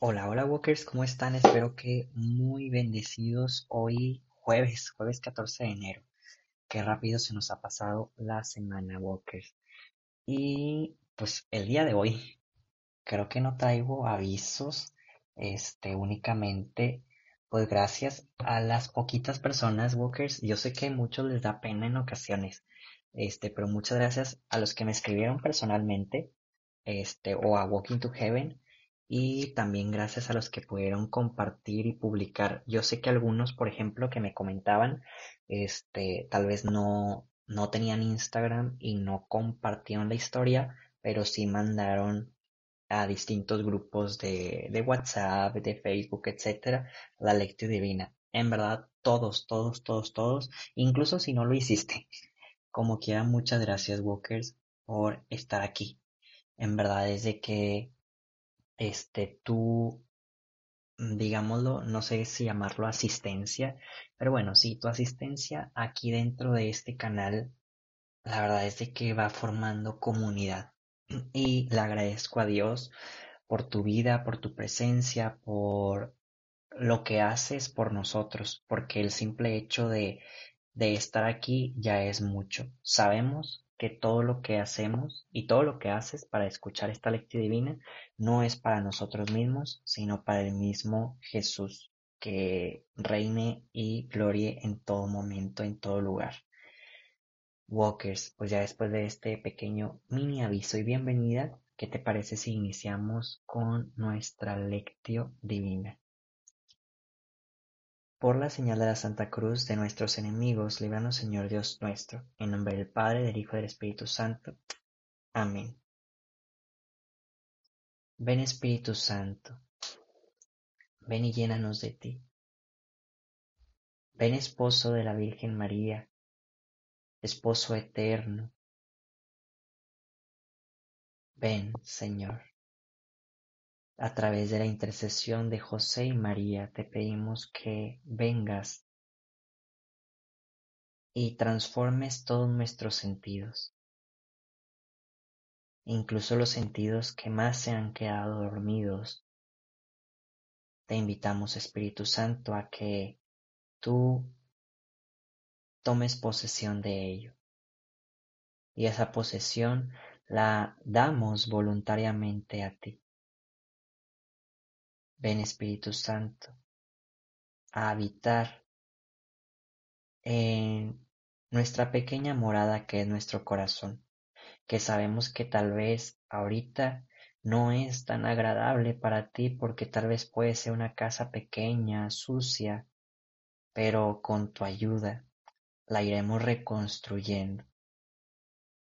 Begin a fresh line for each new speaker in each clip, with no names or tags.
Hola, hola Walkers, ¿cómo están? Espero que muy bendecidos hoy jueves, jueves 14 de enero. Qué rápido se nos ha pasado la semana, Walkers. Y pues el día de hoy creo que no traigo avisos, este, únicamente pues gracias a las poquitas personas, Walkers. Yo sé que a muchos les da pena en ocasiones, este, pero muchas gracias a los que me escribieron personalmente, este, o a Walking to Heaven y también gracias a los que pudieron compartir y publicar. Yo sé que algunos, por ejemplo, que me comentaban, este, tal vez no, no tenían Instagram y no compartieron la historia, pero sí mandaron a distintos grupos de, de WhatsApp, de Facebook, etcétera, la lectura divina. En verdad, todos, todos, todos, todos, incluso si no lo hiciste. Como quiera, muchas gracias, Walkers, por estar aquí. En verdad es de que este, tú, digámoslo, no sé si llamarlo asistencia, pero bueno, sí, tu asistencia aquí dentro de este canal, la verdad es de que va formando comunidad. Y le agradezco a Dios por tu vida, por tu presencia, por lo que haces por nosotros, porque el simple hecho de, de estar aquí ya es mucho. Sabemos que todo lo que hacemos y todo lo que haces para escuchar esta lectura divina no es para nosotros mismos, sino para el mismo Jesús, que reine y glorie en todo momento, en todo lugar. Walkers, pues ya después de este pequeño mini aviso y bienvenida, ¿qué te parece si iniciamos con nuestra lectio divina? Por la señal de la Santa Cruz de nuestros enemigos, líbranos Señor Dios nuestro, en nombre del Padre, del Hijo y del Espíritu Santo. Amén. Ven Espíritu Santo, ven y llénanos de ti. Ven esposo de la Virgen María, esposo eterno. Ven, Señor. A través de la intercesión de José y María te pedimos que vengas y transformes todos nuestros sentidos, incluso los sentidos que más se han quedado dormidos. Te invitamos, Espíritu Santo, a que tú tomes posesión de ello. Y esa posesión la damos voluntariamente a ti. Ven Espíritu Santo a habitar en nuestra pequeña morada que es nuestro corazón, que sabemos que tal vez ahorita no es tan agradable para ti porque tal vez puede ser una casa pequeña, sucia, pero con tu ayuda la iremos reconstruyendo,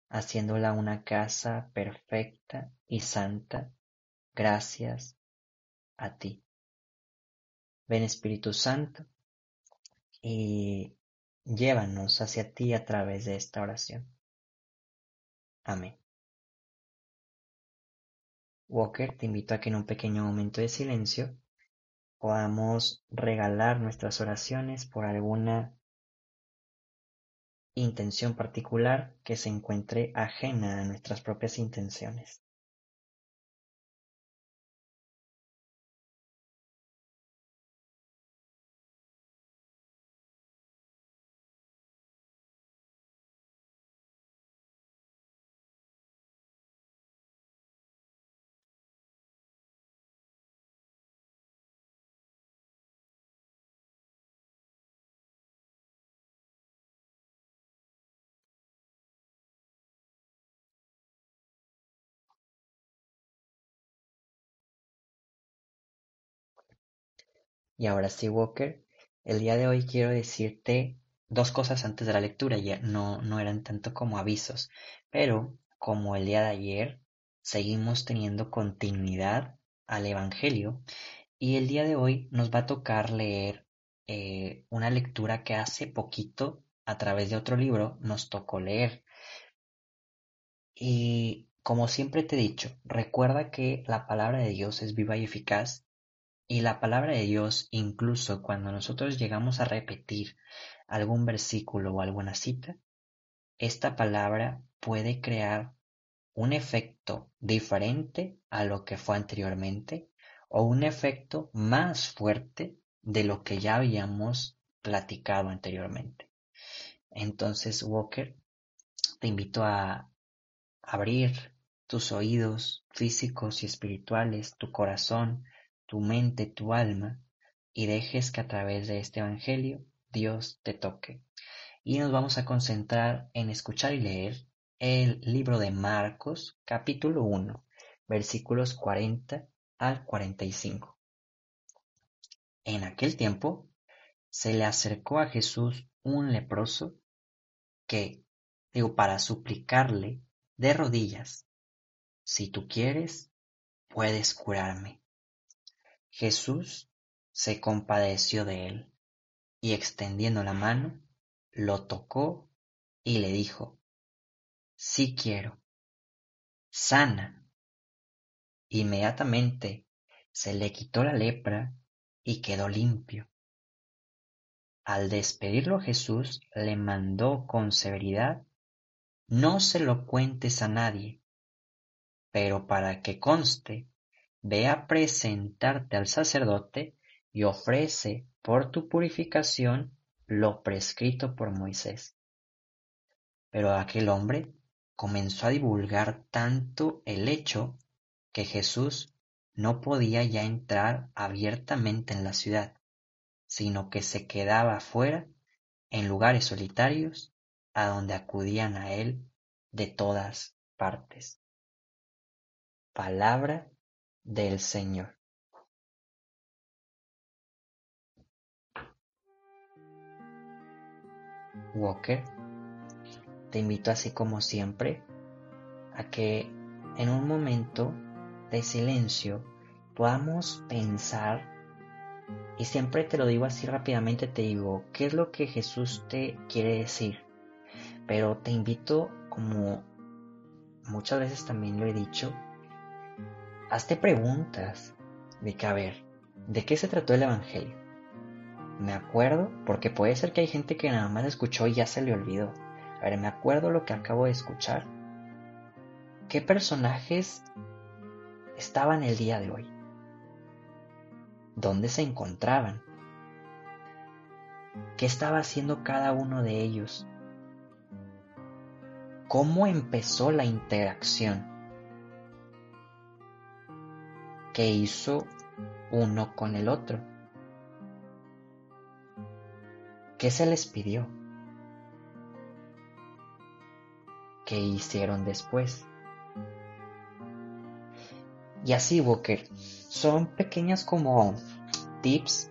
haciéndola una casa perfecta y santa. Gracias a ti. Ven Espíritu Santo y llévanos hacia ti a través de esta oración. Amén. Walker, te invito a que en un pequeño momento de silencio podamos regalar nuestras oraciones por alguna intención particular que se encuentre ajena a nuestras propias intenciones. Y ahora sí, Walker, el día de hoy quiero decirte dos cosas antes de la lectura, ya no, no eran tanto como avisos, pero como el día de ayer seguimos teniendo continuidad al Evangelio y el día de hoy nos va a tocar leer eh, una lectura que hace poquito a través de otro libro nos tocó leer. Y como siempre te he dicho, recuerda que la palabra de Dios es viva y eficaz y la palabra de Dios, incluso cuando nosotros llegamos a repetir algún versículo o alguna cita, esta palabra puede crear un efecto diferente a lo que fue anteriormente o un efecto más fuerte de lo que ya habíamos platicado anteriormente. Entonces, Walker, te invito a abrir tus oídos físicos y espirituales, tu corazón, tu mente, tu alma, y dejes que a través de este Evangelio Dios te toque. Y nos vamos a concentrar en escuchar y leer el libro de Marcos, capítulo 1, versículos 40 al 45. En aquel tiempo se le acercó a Jesús un leproso que, digo, para suplicarle de rodillas, si tú quieres, puedes curarme. Jesús se compadeció de él y extendiendo la mano, lo tocó y le dijo, sí quiero, sana. Inmediatamente se le quitó la lepra y quedó limpio. Al despedirlo Jesús le mandó con severidad, no se lo cuentes a nadie, pero para que conste, ve a presentarte al sacerdote y ofrece por tu purificación lo prescrito por Moisés. Pero aquel hombre comenzó a divulgar tanto el hecho que Jesús no podía ya entrar abiertamente en la ciudad sino que se quedaba fuera en lugares solitarios a donde acudían a él de todas partes. Palabra del Señor. Walker, te invito así como siempre a que en un momento de silencio podamos pensar y siempre te lo digo así rápidamente, te digo, ¿qué es lo que Jesús te quiere decir? Pero te invito, como muchas veces también lo he dicho, hazte preguntas de que, a ver, ¿de qué se trató el Evangelio? Me acuerdo, porque puede ser que hay gente que nada más escuchó y ya se le olvidó. A ver, me acuerdo lo que acabo de escuchar. ¿Qué personajes estaban el día de hoy? dónde se encontraban, qué estaba haciendo cada uno de ellos, cómo empezó la interacción que hizo uno con el otro, qué se les pidió, qué hicieron después. Y así, Walker, son pequeñas como tips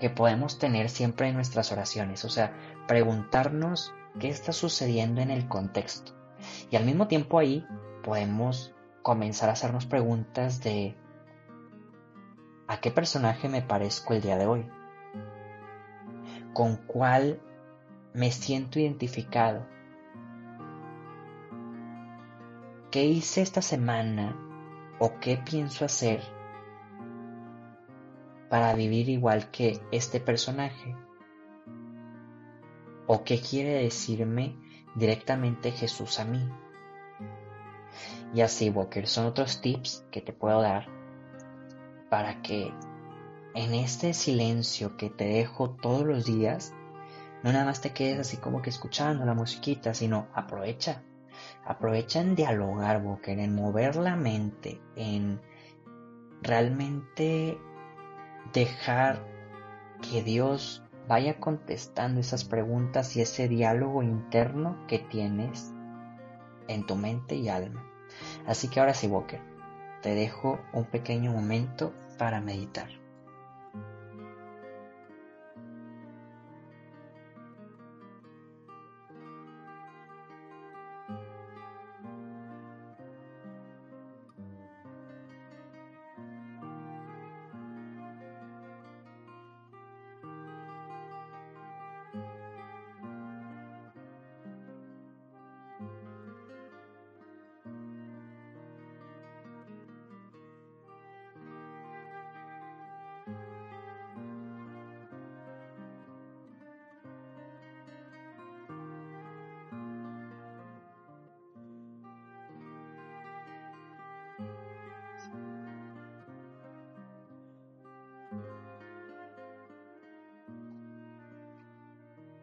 que podemos tener siempre en nuestras oraciones, o sea, preguntarnos qué está sucediendo en el contexto. Y al mismo tiempo ahí podemos comenzar a hacernos preguntas de ¿a qué personaje me parezco el día de hoy? ¿Con cuál me siento identificado? ¿Qué hice esta semana o qué pienso hacer para vivir igual que este personaje? ¿O qué quiere decirme directamente Jesús a mí? Y así, Walker, son otros tips que te puedo dar para que en este silencio que te dejo todos los días, no nada más te quedes así como que escuchando la musiquita, sino aprovecha Aprovecha en dialogar, Walker, en mover la mente, en realmente dejar que Dios vaya contestando esas preguntas y ese diálogo interno que tienes en tu mente y alma. Así que ahora sí, Walker, te dejo un pequeño momento para meditar.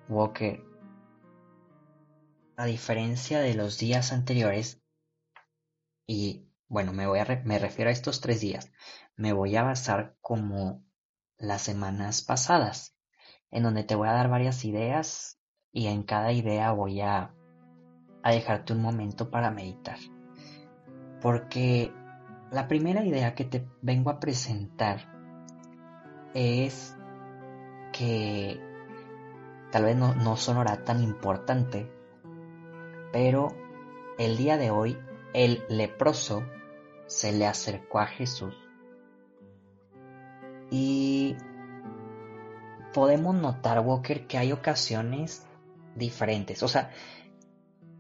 Walker, a diferencia de los días anteriores, y bueno, me, voy a me refiero a estos tres días, me voy a basar como las semanas pasadas, en donde te voy a dar varias ideas y en cada idea voy a, a dejarte un momento para meditar. Porque la primera idea que te vengo a presentar es que tal vez no, no sonará tan importante, pero el día de hoy el leproso se le acercó a Jesús y podemos notar, Walker, que hay ocasiones diferentes. O sea,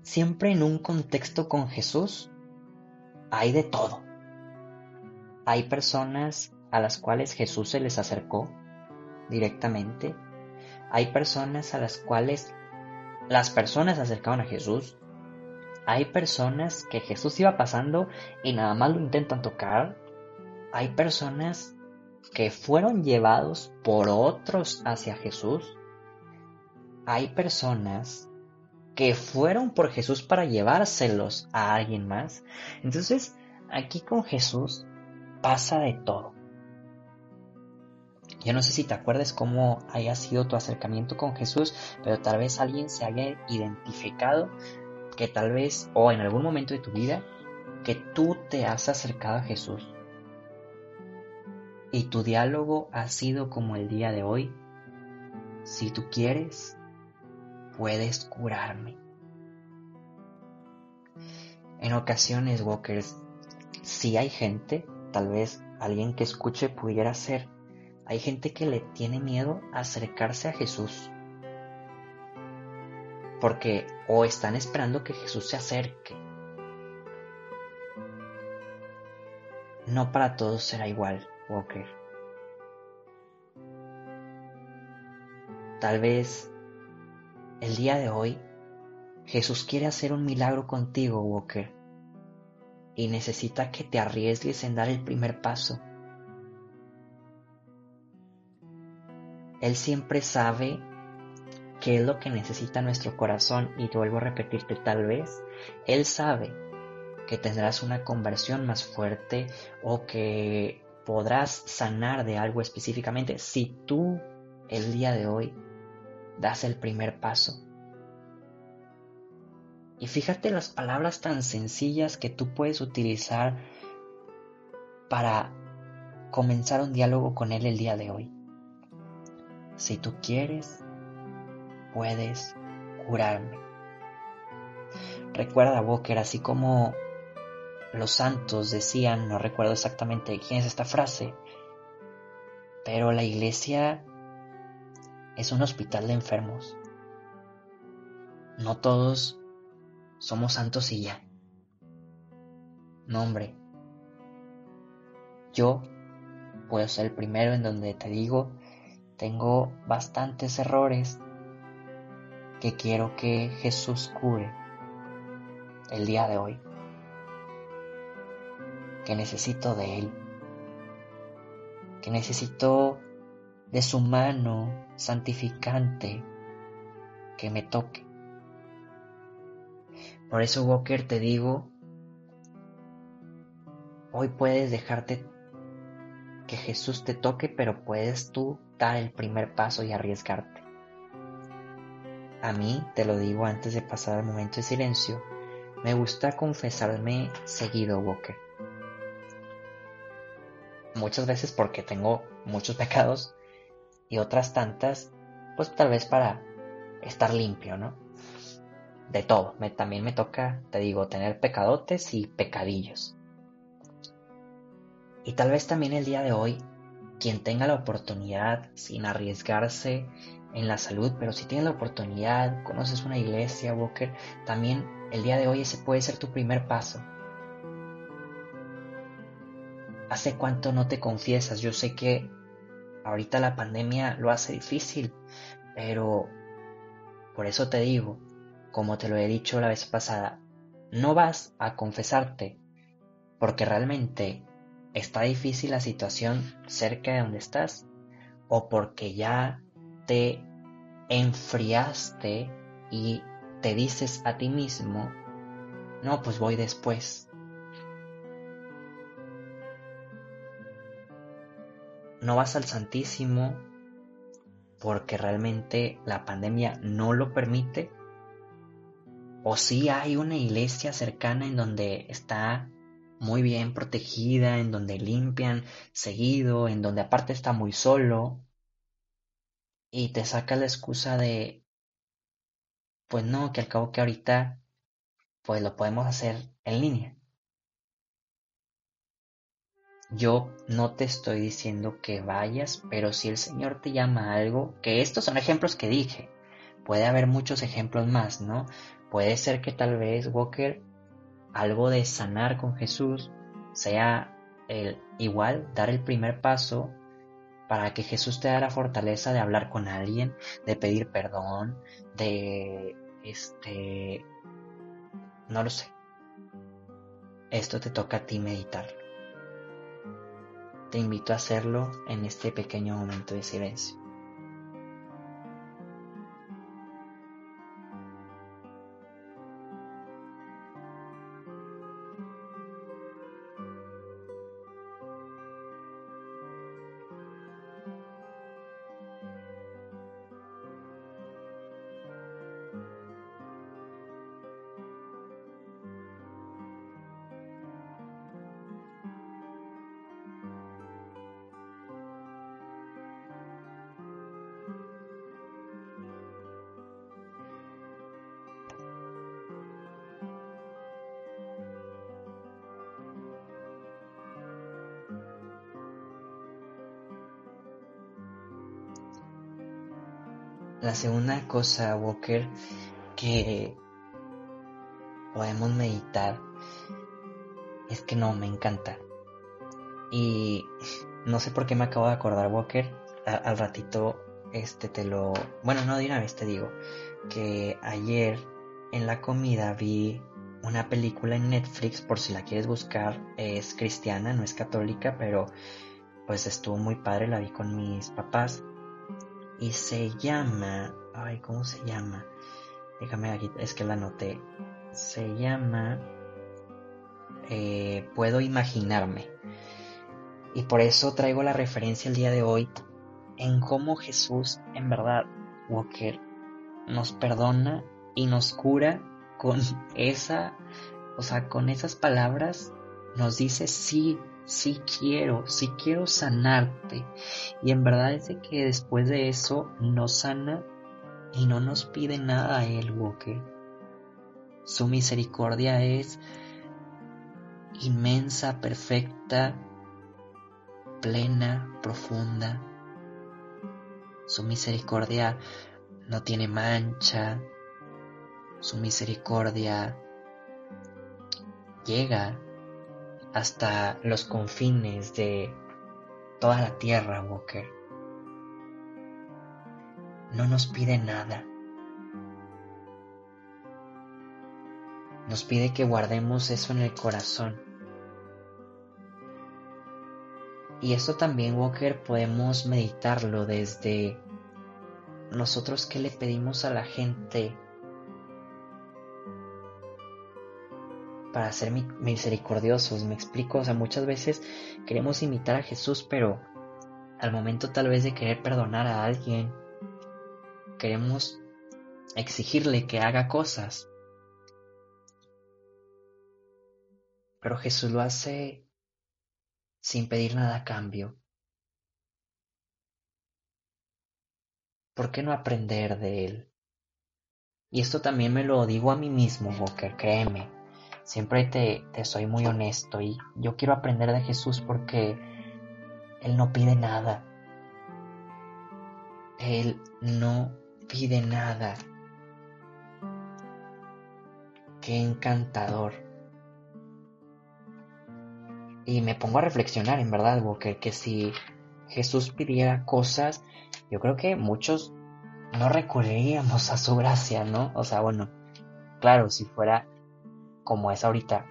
siempre en un contexto con Jesús hay de todo. Hay personas a las cuales Jesús se les acercó directamente. Hay personas a las cuales las personas se acercaban a Jesús. Hay personas que Jesús iba pasando y nada más lo intentan tocar. Hay personas que fueron llevados por otros hacia Jesús. Hay personas que fueron por Jesús para llevárselos a alguien más. Entonces, aquí con Jesús pasa de todo. Yo no sé si te acuerdas cómo haya sido tu acercamiento con Jesús, pero tal vez alguien se haya identificado que tal vez, o en algún momento de tu vida, que tú te has acercado a Jesús. Y tu diálogo ha sido como el día de hoy. Si tú quieres, puedes curarme. En ocasiones, Walkers, si hay gente, tal vez alguien que escuche pudiera ser hay gente que le tiene miedo a acercarse a Jesús. Porque o están esperando que Jesús se acerque. No para todos será igual, Walker. Tal vez el día de hoy Jesús quiere hacer un milagro contigo, Walker. Y necesita que te arriesgues en dar el primer paso Él siempre sabe qué es lo que necesita nuestro corazón y te vuelvo a repetirte tal vez, Él sabe que tendrás una conversión más fuerte o que podrás sanar de algo específicamente si tú el día de hoy das el primer paso. Y fíjate las palabras tan sencillas que tú puedes utilizar para comenzar un diálogo con Él el día de hoy. Si tú quieres, puedes curarme. Recuerda, Walker, así como los santos decían, no recuerdo exactamente quién es esta frase, pero la iglesia es un hospital de enfermos. No todos somos santos y ya. No, hombre. Yo puedo ser el primero en donde te digo tengo bastantes errores que quiero que Jesús cure el día de hoy. Que necesito de Él. Que necesito de su mano santificante que me toque. Por eso, Walker, te digo, hoy puedes dejarte que Jesús te toque, pero puedes tú dar el primer paso y arriesgarte. A mí, te lo digo antes de pasar al momento de silencio, me gusta confesarme seguido, Walker. Muchas veces porque tengo muchos pecados y otras tantas, pues tal vez para estar limpio, ¿no? De todo. Me, también me toca, te digo, tener pecadotes y pecadillos. Y tal vez también el día de hoy, quien tenga la oportunidad, sin arriesgarse en la salud, pero si tienes la oportunidad, conoces una iglesia, Walker, también el día de hoy ese puede ser tu primer paso. ¿Hace cuánto no te confiesas? Yo sé que ahorita la pandemia lo hace difícil, pero por eso te digo, como te lo he dicho la vez pasada, no vas a confesarte porque realmente está difícil la situación cerca de donde estás o porque ya te enfriaste y te dices a ti mismo, no, pues voy después. No vas al Santísimo porque realmente la pandemia no lo permite. O si hay una iglesia cercana en donde está muy bien protegida, en donde limpian seguido, en donde aparte está muy solo. Y te saca la excusa de, pues no, que al cabo que ahorita, pues lo podemos hacer en línea. Yo no te estoy diciendo que vayas, pero si el Señor te llama algo, que estos son ejemplos que dije, puede haber muchos ejemplos más, ¿no? Puede ser que tal vez, Walker, algo de sanar con Jesús sea el igual dar el primer paso para que Jesús te dé la fortaleza de hablar con alguien, de pedir perdón, de este no lo sé. Esto te toca a ti meditar. Te invito a hacerlo en este pequeño momento de silencio. La segunda cosa, Walker, que podemos meditar es que no, me encanta. Y no sé por qué me acabo de acordar, Walker. al ratito, este te lo. Bueno, no de una vez te digo que ayer en la comida vi una película en Netflix, por si la quieres buscar, es cristiana, no es católica, pero pues estuvo muy padre, la vi con mis papás y se llama, ay, ¿cómo se llama? Déjame aquí, es que la noté. Se llama eh, Puedo imaginarme. Y por eso traigo la referencia el día de hoy en cómo Jesús, en verdad, Walker, nos perdona y nos cura con esa, o sea, con esas palabras, nos dice sí, sí quiero, sí quiero sanarte. Y en verdad es de que después de eso nos sana y no nos pide nada a Él, Walker. Su misericordia es inmensa, perfecta, plena, profunda. Su misericordia no tiene mancha. Su misericordia llega hasta los confines de toda la tierra, Walker. No nos pide nada. Nos pide que guardemos eso en el corazón. Y eso también, Walker, podemos meditarlo desde nosotros que le pedimos a la gente para ser misericordiosos, me explico, o sea, muchas veces queremos imitar a Jesús, pero al momento tal vez de querer perdonar a alguien, queremos exigirle que haga cosas. Pero Jesús lo hace sin pedir nada a cambio. ¿Por qué no aprender de Él? Y esto también me lo digo a mí mismo, Walker, créeme siempre te, te soy muy honesto y yo quiero aprender de Jesús porque Él no pide nada. Él no pide nada. Qué encantador. Y me pongo a reflexionar, en verdad, Walker, que si Jesús pidiera cosas, yo creo que muchos no recurriríamos a su gracia, ¿no? O sea, bueno, claro, si fuera como es ahorita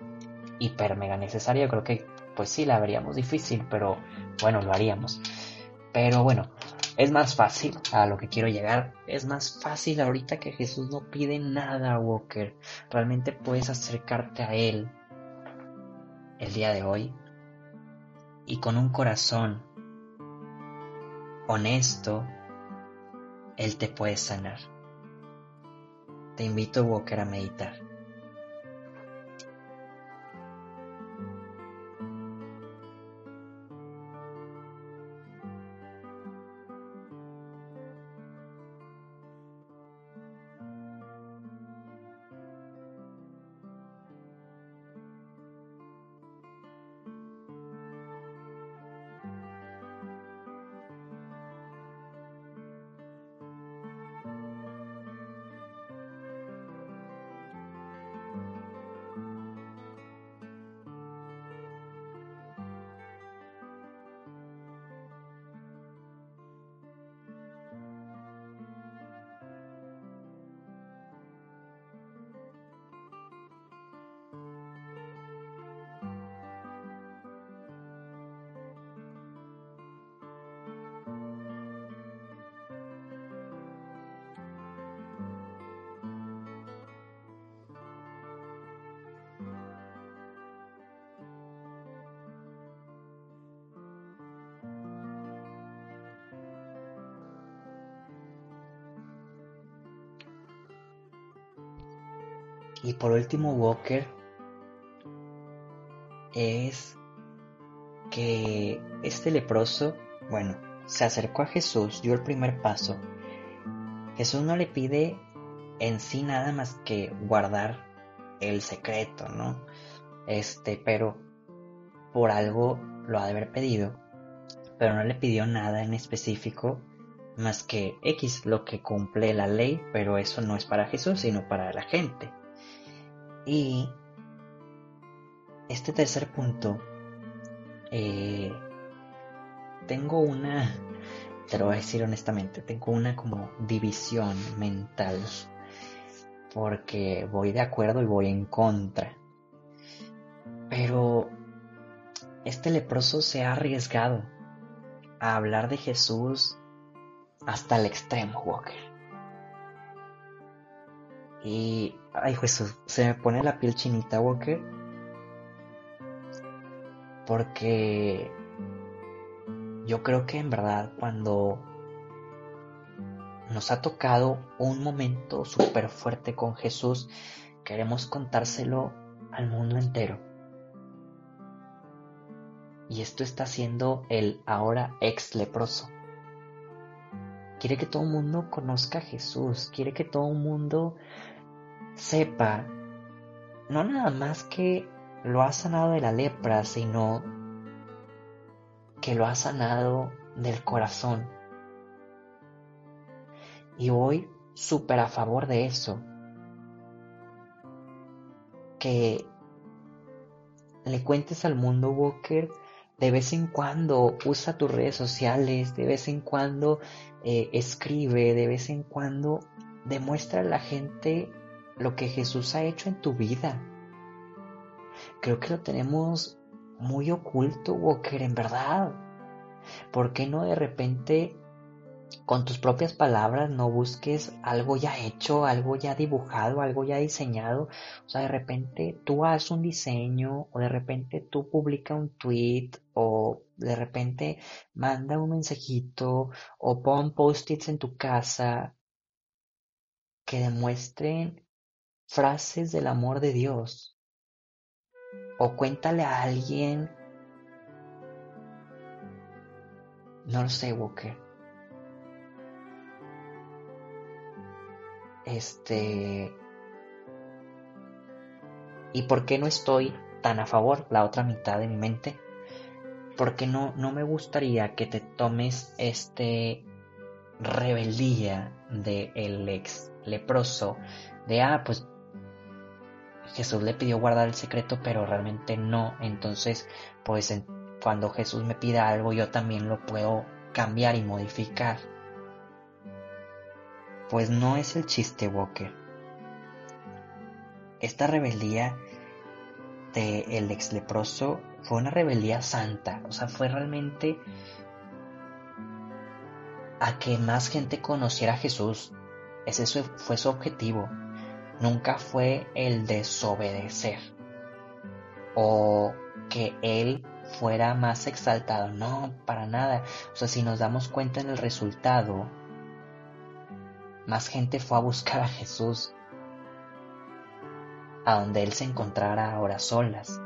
hiper mega necesario, creo que pues sí la veríamos difícil, pero bueno, lo haríamos. Pero bueno, Es más fácil, a lo que quiero llegar, es más fácil ahorita que Jesús no pide nada, Walker. Realmente puedes acercarte a Él el día de hoy y con un corazón honesto, Él te puede sanar. Te invito, Walker, a meditar. Y por último, Walker, es que este leproso, bueno, se acercó a Jesús, dio el primer paso. Jesús no le pide en sí nada más que guardar el secreto, ¿no? Este, pero por algo lo ha de haber pedido, pero no le pidió nada en específico más que X, lo que cumple la ley, pero eso no es para Jesús, sino para la gente. Y este tercer punto, eh, tengo una, te lo voy a decir honestamente, tengo una como división mental, porque voy de acuerdo y voy en contra. Pero este leproso se ha arriesgado a hablar de Jesús hasta el extremo, Walker. Y, ay Jesús, se me pone la piel chinita, Walker. Porque yo creo que en verdad cuando nos ha tocado un momento súper fuerte con Jesús, queremos contárselo al mundo entero. Y esto está siendo el ahora ex leproso. Quiere que todo el mundo conozca a Jesús, quiere que todo el mundo sepa no nada más que lo ha sanado de la lepra, sino que lo ha sanado del corazón. Y voy súper a favor de eso. Que le cuentes al mundo, Walker, de vez en cuando usa tus redes sociales, de vez en cuando eh, escribe, de vez en cuando demuestra a la gente lo que Jesús ha hecho en tu vida. Creo que lo tenemos muy oculto, Walker, en verdad. ¿Por qué no de repente con tus propias palabras no busques algo ya hecho, algo ya dibujado, algo ya diseñado? O sea, de repente tú haces un diseño o de repente tú publica un tweet o de repente manda un mensajito o pon post-its en tu casa que demuestren frases del amor de Dios. O cuéntale a alguien. No lo sé, Walker. Este... ¿Y por qué no estoy tan a favor, la otra mitad de mi mente? Porque no, no me gustaría que te tomes este rebeldía de el ex leproso de ah pues Jesús le pidió guardar el secreto, pero realmente no. Entonces, pues cuando Jesús me pida algo, yo también lo puedo cambiar y modificar. Pues no es el chiste, Walker. Esta rebeldía de ex leproso fue una rebeldía santa, o sea, fue realmente a que más gente conociera a Jesús. Ese fue su objetivo. Nunca fue el desobedecer o que Él fuera más exaltado. No, para nada. O sea, si nos damos cuenta en el resultado, más gente fue a buscar a Jesús a donde Él se encontrara ahora solas.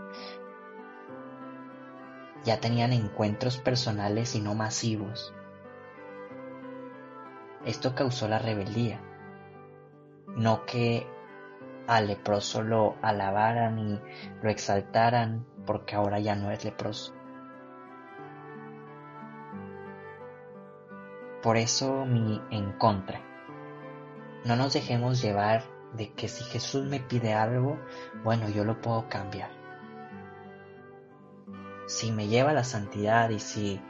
Ya tenían encuentros personales y no masivos. Esto causó la rebeldía. No que al leproso lo alabaran y lo exaltaran porque ahora ya no es leproso. Por eso mi en contra. No nos dejemos llevar de que si Jesús me pide algo, bueno, yo lo puedo cambiar. Si me lleva a la santidad y si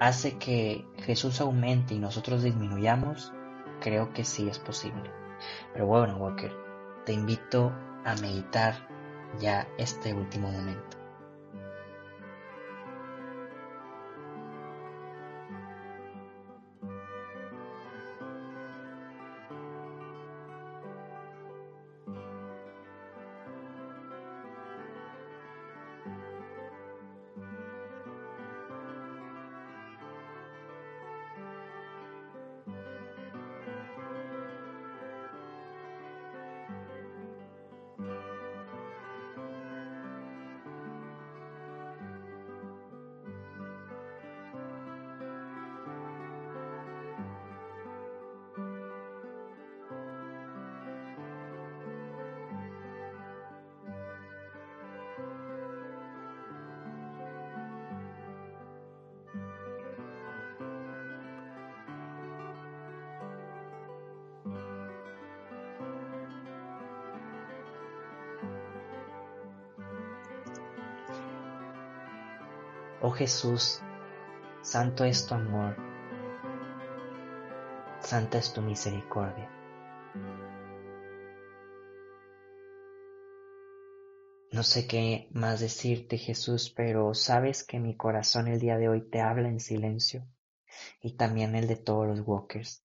hace que Jesús aumente y nosotros disminuyamos, creo que sí es posible. Pero bueno, Walker, te invito a meditar ya este último momento. Oh Jesús, santo es tu amor, santa es tu misericordia. No sé qué más decirte, Jesús, pero sabes que mi corazón el día de hoy te habla en silencio y también el de todos los walkers.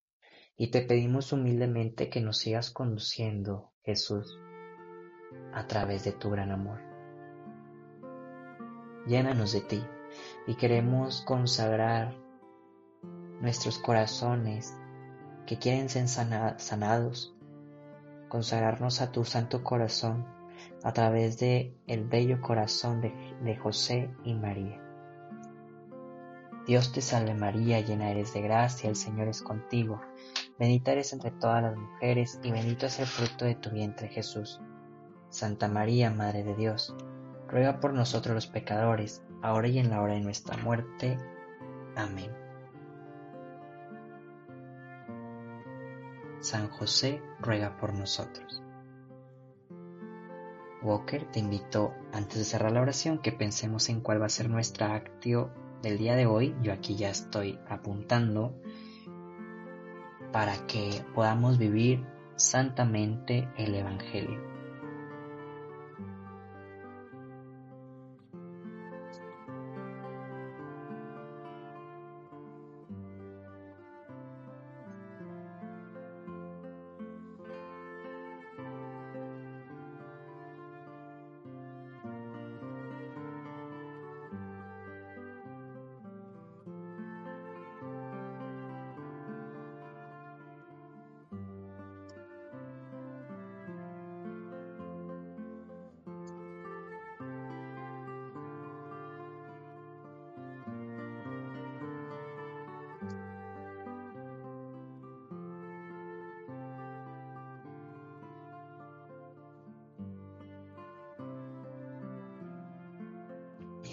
Y te pedimos humildemente que nos sigas conduciendo, Jesús, a través de tu gran amor. Llénanos de ti y queremos consagrar nuestros corazones que quieren ser sanados, consagrarnos a tu santo corazón a través de el bello corazón de, de José y María. Dios te salve María, llena eres de gracia, el Señor es contigo, bendita eres entre todas las mujeres y bendito es el fruto de tu vientre Jesús. Santa María, Madre de Dios, ruega por nosotros los pecadores, ahora y en la hora de nuestra muerte. Amén. San José ruega por nosotros. Walker, te invito, antes de cerrar la oración, que pensemos en cuál va a ser nuestra actio del día de hoy. Yo aquí ya estoy apuntando para que podamos vivir santamente el Evangelio.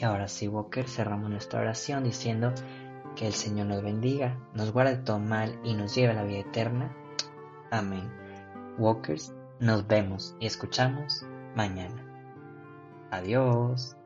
Y ahora sí, Walker, cerramos nuestra oración diciendo que el Señor nos bendiga, nos guarde todo mal y nos lleve a la vida eterna. Amén. Walkers, nos vemos y escuchamos mañana. Adiós.